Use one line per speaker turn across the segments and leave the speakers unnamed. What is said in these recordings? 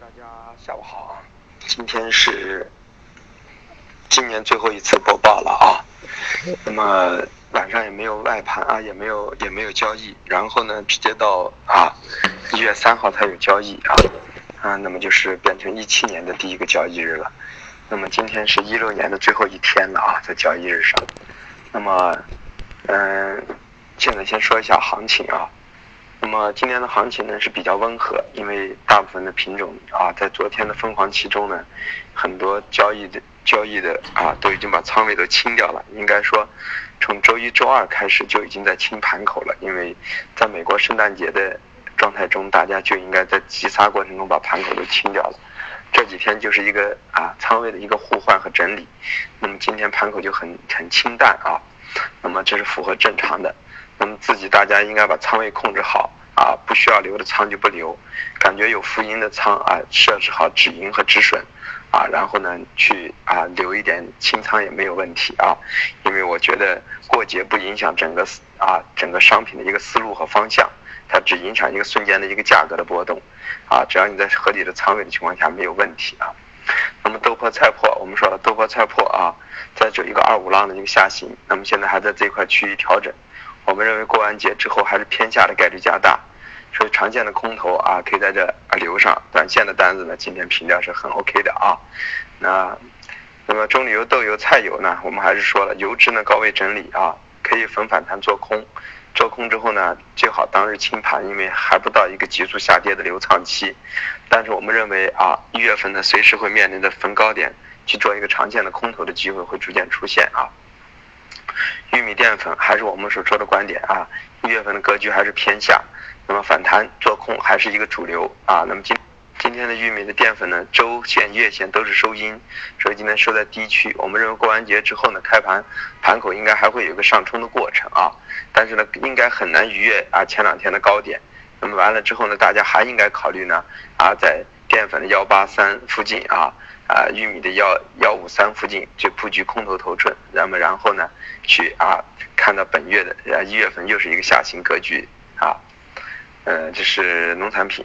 大家下午好啊，今天是今年最后一次播报了啊。那么晚上也没有外盘啊，也没有也没有交易，然后呢，直接到啊一月三号才有交易啊啊，那么就是变成一七年的第一个交易日了。那么今天是一六年的最后一天了啊，在交易日上。那么嗯，现在先说一下行情啊。那么今天的行情呢是比较温和，因为大部分的品种啊，在昨天的疯狂期中呢，很多交易的交易的啊都已经把仓位都清掉了。应该说，从周一周二开始就已经在清盘口了，因为在美国圣诞节的状态中，大家就应该在急杀过程中把盘口都清掉了。这几天就是一个啊仓位的一个互换和整理，那么今天盘口就很很清淡啊，那么这是符合正常的。那么自己大家应该把仓位控制好啊，不需要留的仓就不留，感觉有浮盈的仓啊，设置好止盈和止损啊，然后呢去啊留一点清仓也没有问题啊，因为我觉得过节不影响整个啊整个商品的一个思路和方向，它只影响一个瞬间的一个价格的波动啊，只要你在合理的仓位的情况下没有问题啊。那么豆粕菜粕，我们说了豆粕菜粕啊，在走一个二五浪的一个下行，那么现在还在这块区域调整。我们认为过完节之后还是偏下的概率加大，所以长线的空头啊可以在这啊留上，短线的单子呢今天评价是很 OK 的啊。那那么中榈油、豆油、菜油呢，我们还是说了，油脂呢高位整理啊，可以逢反弹做空，做空之后呢最好当日清盘，因为还不到一个急速下跌的流仓期。但是我们认为啊一月份呢随时会面临着逢高点去做一个长线的空头的机会会逐渐出现啊。玉米淀粉还是我们所说的观点啊，一月份的格局还是偏下，那么反弹做空还是一个主流啊。那么今今天的玉米的淀粉呢，周线、月线都是收阴，所以今天收在低区。我们认为过完节之后呢，开盘盘口应该还会有一个上冲的过程啊，但是呢，应该很难逾越啊前两天的高点。那么完了之后呢，大家还应该考虑呢啊，在淀粉的幺八三附近啊。啊，玉米的幺幺五三附近就布局空头头寸，那么然后呢，去啊看到本月的啊一月份又是一个下行格局啊，呃，这是农产品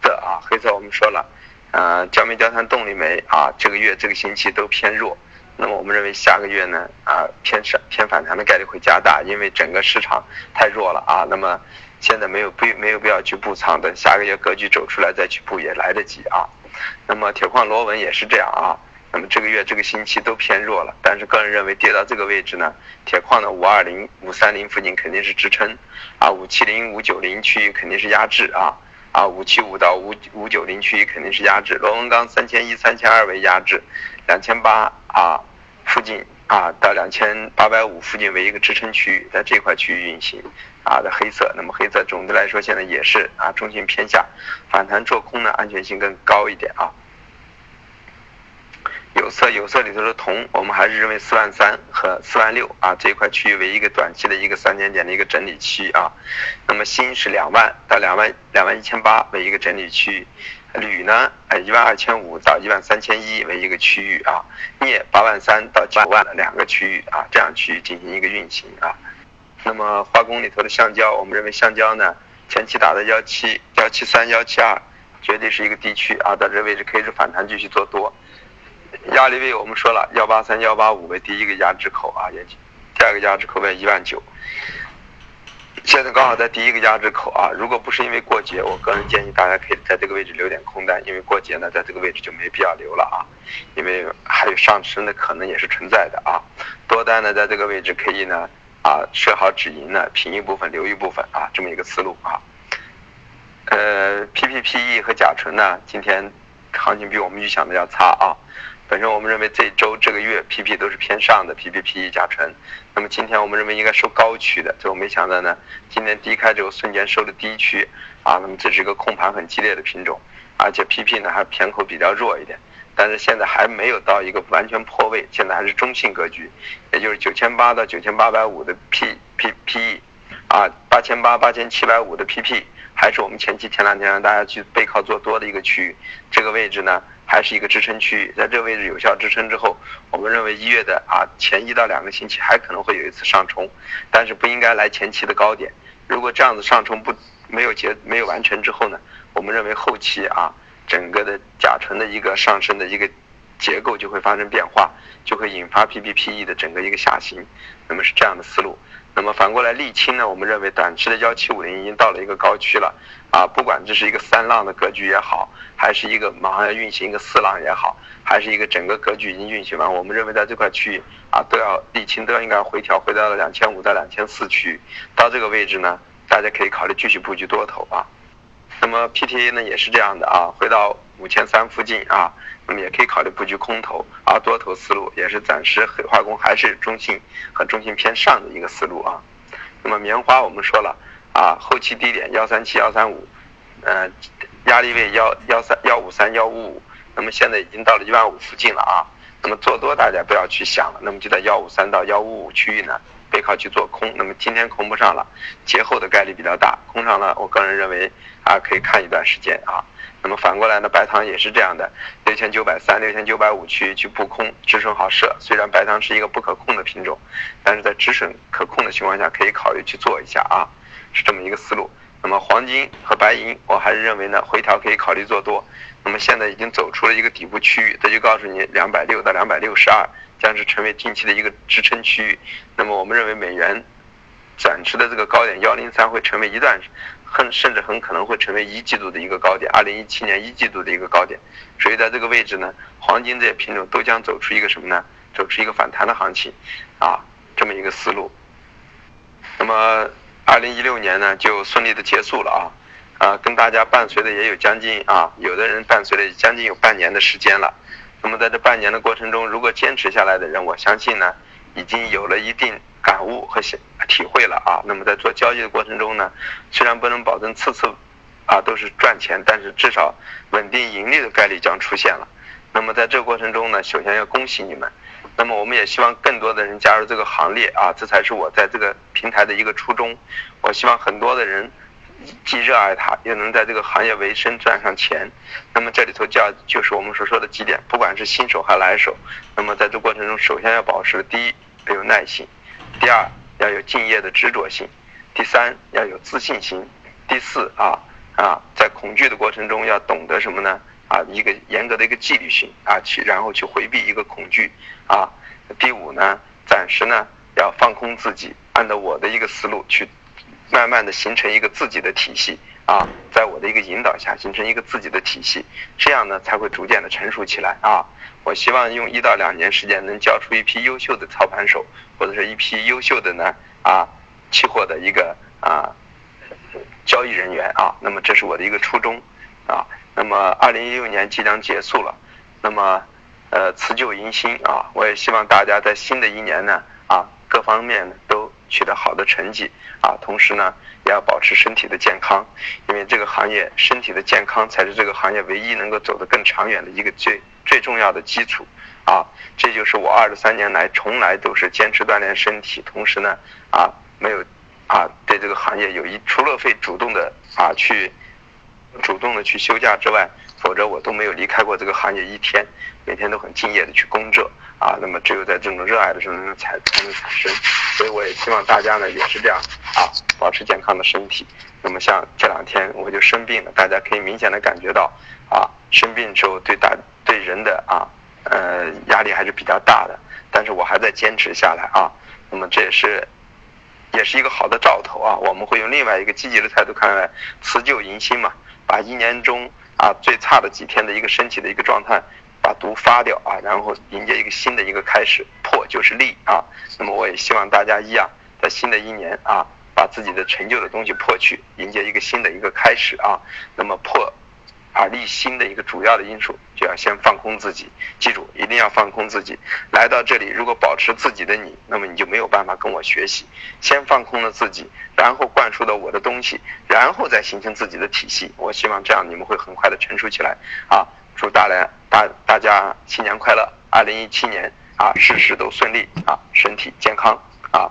的啊，黑色我们说了，呃，焦煤焦炭动力煤啊，这个月这个星期都偏弱，那么我们认为下个月呢啊偏上偏反弹的概率会加大，因为整个市场太弱了啊，那么现在没有必没有必要去布仓，等下个月格局走出来再去布也来得及啊。那么铁矿螺纹也是这样啊，那么这个月这个星期都偏弱了，但是个人认为跌到这个位置呢，铁矿的五二零、五三零附近肯定是支撑，啊五七零、五九零区域肯定是压制啊，啊五七五到五五九零区域肯定是压制，螺纹钢三千一、三千二为压制，两千八啊附近。啊，到两千八百五附近为一个支撑区域，在这块区域运行，啊的黑色，那么黑色总的来说现在也是啊中性偏下，反弹做空呢安全性更高一点啊。有色有色里头的铜，我们还是认为四万三和四万六啊这一块区域为一个短期的一个三千点的一个整理区啊。那么锌是两万到两万两万一千八为一个整理区域。铝呢，呃，一万二千五到一万三千一为一个区域啊，镍八万三到九万两个区域啊，这样去进行一个运行啊。那么化工里头的橡胶，我们认为橡胶呢，前期打的幺七幺七三幺七二，绝对是一个低区啊，到这位置可以是反弹继续做多。压力位我们说了，幺八三幺八五为第一个压制口啊，也第二个压制口为一万九。现在刚好在第一个压制口啊，如果不是因为过节，我个人建议大家可以在这个位置留点空单，因为过节呢，在这个位置就没必要留了啊，因为还有上升的可能也是存在的啊。多单呢，在这个位置可以呢啊设好止盈呢，平一部分留一部分啊，这么一个思路啊。呃，PPPE 和甲醇呢，今天行情比我们预想的要差啊。本身我们认为这周这个月 PP 都是偏上的，PPPE 甲醇。那么今天我们认为应该收高区的，最后没想到呢，今天低开之后瞬间收的低区啊。那么这是一个控盘很激烈的品种，而且 PP 呢还偏口比较弱一点，但是现在还没有到一个完全破位，现在还是中性格局，也就是九千八到九千八百五的 PPPE，啊八千八八千七百五的 PP，还是我们前期前两天让大家去背靠做多的一个区域，这个位置呢。还是一个支撑区域，在这个位置有效支撑之后，我们认为一月的啊前一到两个星期还可能会有一次上冲，但是不应该来前期的高点。如果这样子上冲不没有结没有完成之后呢，我们认为后期啊整个的甲醇的一个上升的一个结构就会发生变化，就会引发 PPPE 的整个一个下行。那么是这样的思路。那么反过来沥青呢？我们认为短期的幺七五零已经到了一个高区了啊！不管这是一个三浪的格局也好，还是一个马上要运行一个四浪也好，还是一个整个格局已经运行完，我们认为在这块区域啊，都要沥青都要应该回调回到了两千五到两千四区域。到这个位置呢，大家可以考虑继续布局多头啊。那么 PTA 呢也是这样的啊，回到五千三附近啊，那么也可以考虑布局空头啊，多头思路也是暂时化工还是中性和中性偏上的一个思路啊。那么棉花我们说了啊，后期低点幺三七幺三五，呃，压力位幺幺三幺五三幺五五，那么现在已经到了一万五附近了啊。那么做多大家不要去想了，那么就在幺五三到幺五五区域呢。背靠去做空，那么今天空不上了，节后的概率比较大。空上了，我个人认为啊，可以看一段时间啊。那么反过来呢，白糖也是这样的，六千九百三、六千九百五区去布空，止损好设。虽然白糖是一个不可控的品种，但是在止损可控的情况下，可以考虑去做一下啊，是这么一个思路。那么黄金和白银，我还是认为呢，回调可以考虑做多。那么现在已经走出了一个底部区域，这就告诉你两百六到两百六十二。将是成为近期的一个支撑区域，那么我们认为美元暂时的这个高点幺零三会成为一段，很甚至很可能会成为一季度的一个高点，二零一七年一季度的一个高点，所以在这个位置呢，黄金这些品种都将走出一个什么呢？走出一个反弹的行情，啊，这么一个思路。那么二零一六年呢就顺利的结束了啊，啊，跟大家伴随的也有将近啊，有的人伴随了将近有半年的时间了。那么在这半年的过程中，如果坚持下来的人，我相信呢，已经有了一定感悟和体会了啊。那么在做交易的过程中呢，虽然不能保证次次啊都是赚钱，但是至少稳定盈利的概率将出现了。那么在这个过程中呢，首先要恭喜你们。那么我们也希望更多的人加入这个行列啊，这才是我在这个平台的一个初衷。我希望很多的人。既热爱它，又能在这个行业维生赚上钱，那么这里头叫就是我们所说的几点，不管是新手还是来手，那么在这过程中，首先要保持第一要有耐心，第二要有敬业的执着性，第三要有自信心，第四啊啊，在恐惧的过程中要懂得什么呢？啊，一个严格的一个纪律性啊，去然后去回避一个恐惧啊，第五呢，暂时呢要放空自己，按照我的一个思路去。慢慢的形成一个自己的体系啊，在我的一个引导下形成一个自己的体系，这样呢才会逐渐的成熟起来啊。我希望用一到两年时间能教出一批优秀的操盘手，或者是一批优秀的呢啊期货的一个啊交易人员啊。那么这是我的一个初衷啊。那么二零一六年即将结束了，那么呃辞旧迎新啊，我也希望大家在新的一年呢啊各方面都。取得好的成绩啊，同时呢，也要保持身体的健康，因为这个行业身体的健康才是这个行业唯一能够走得更长远的一个最最重要的基础啊。这就是我二十三年来从来都是坚持锻炼身体，同时呢，啊，没有啊对这个行业有一除了会主动的啊去主动的去休假之外，否则我都没有离开过这个行业一天，每天都很敬业的去工作。啊，那么只有在这种热爱的时候呢，才才能产生。所以我也希望大家呢也是这样啊，保持健康的身体。那么像这两天我就生病了，大家可以明显的感觉到啊，生病之后对大对人的啊呃压力还是比较大的。但是我还在坚持下来啊。那么这也是也是一个好的兆头啊。我们会用另外一个积极的态度看待辞旧迎新嘛，把一年中啊最差的几天的一个身体的一个状态。把毒发掉啊，然后迎接一个新的一个开始，破就是立啊。那么我也希望大家一样，在新的一年啊，把自己的陈旧的东西破去，迎接一个新的一个开始啊。那么破啊立心的一个主要的因素，就要先放空自己。记住，一定要放空自己。来到这里，如果保持自己的你，那么你就没有办法跟我学习。先放空了自己，然后灌输到我的东西，然后再形成自己的体系。我希望这样你们会很快的成熟起来啊。祝大家大大家新年快乐！二零一七年啊，事事都顺利啊，身体健康啊。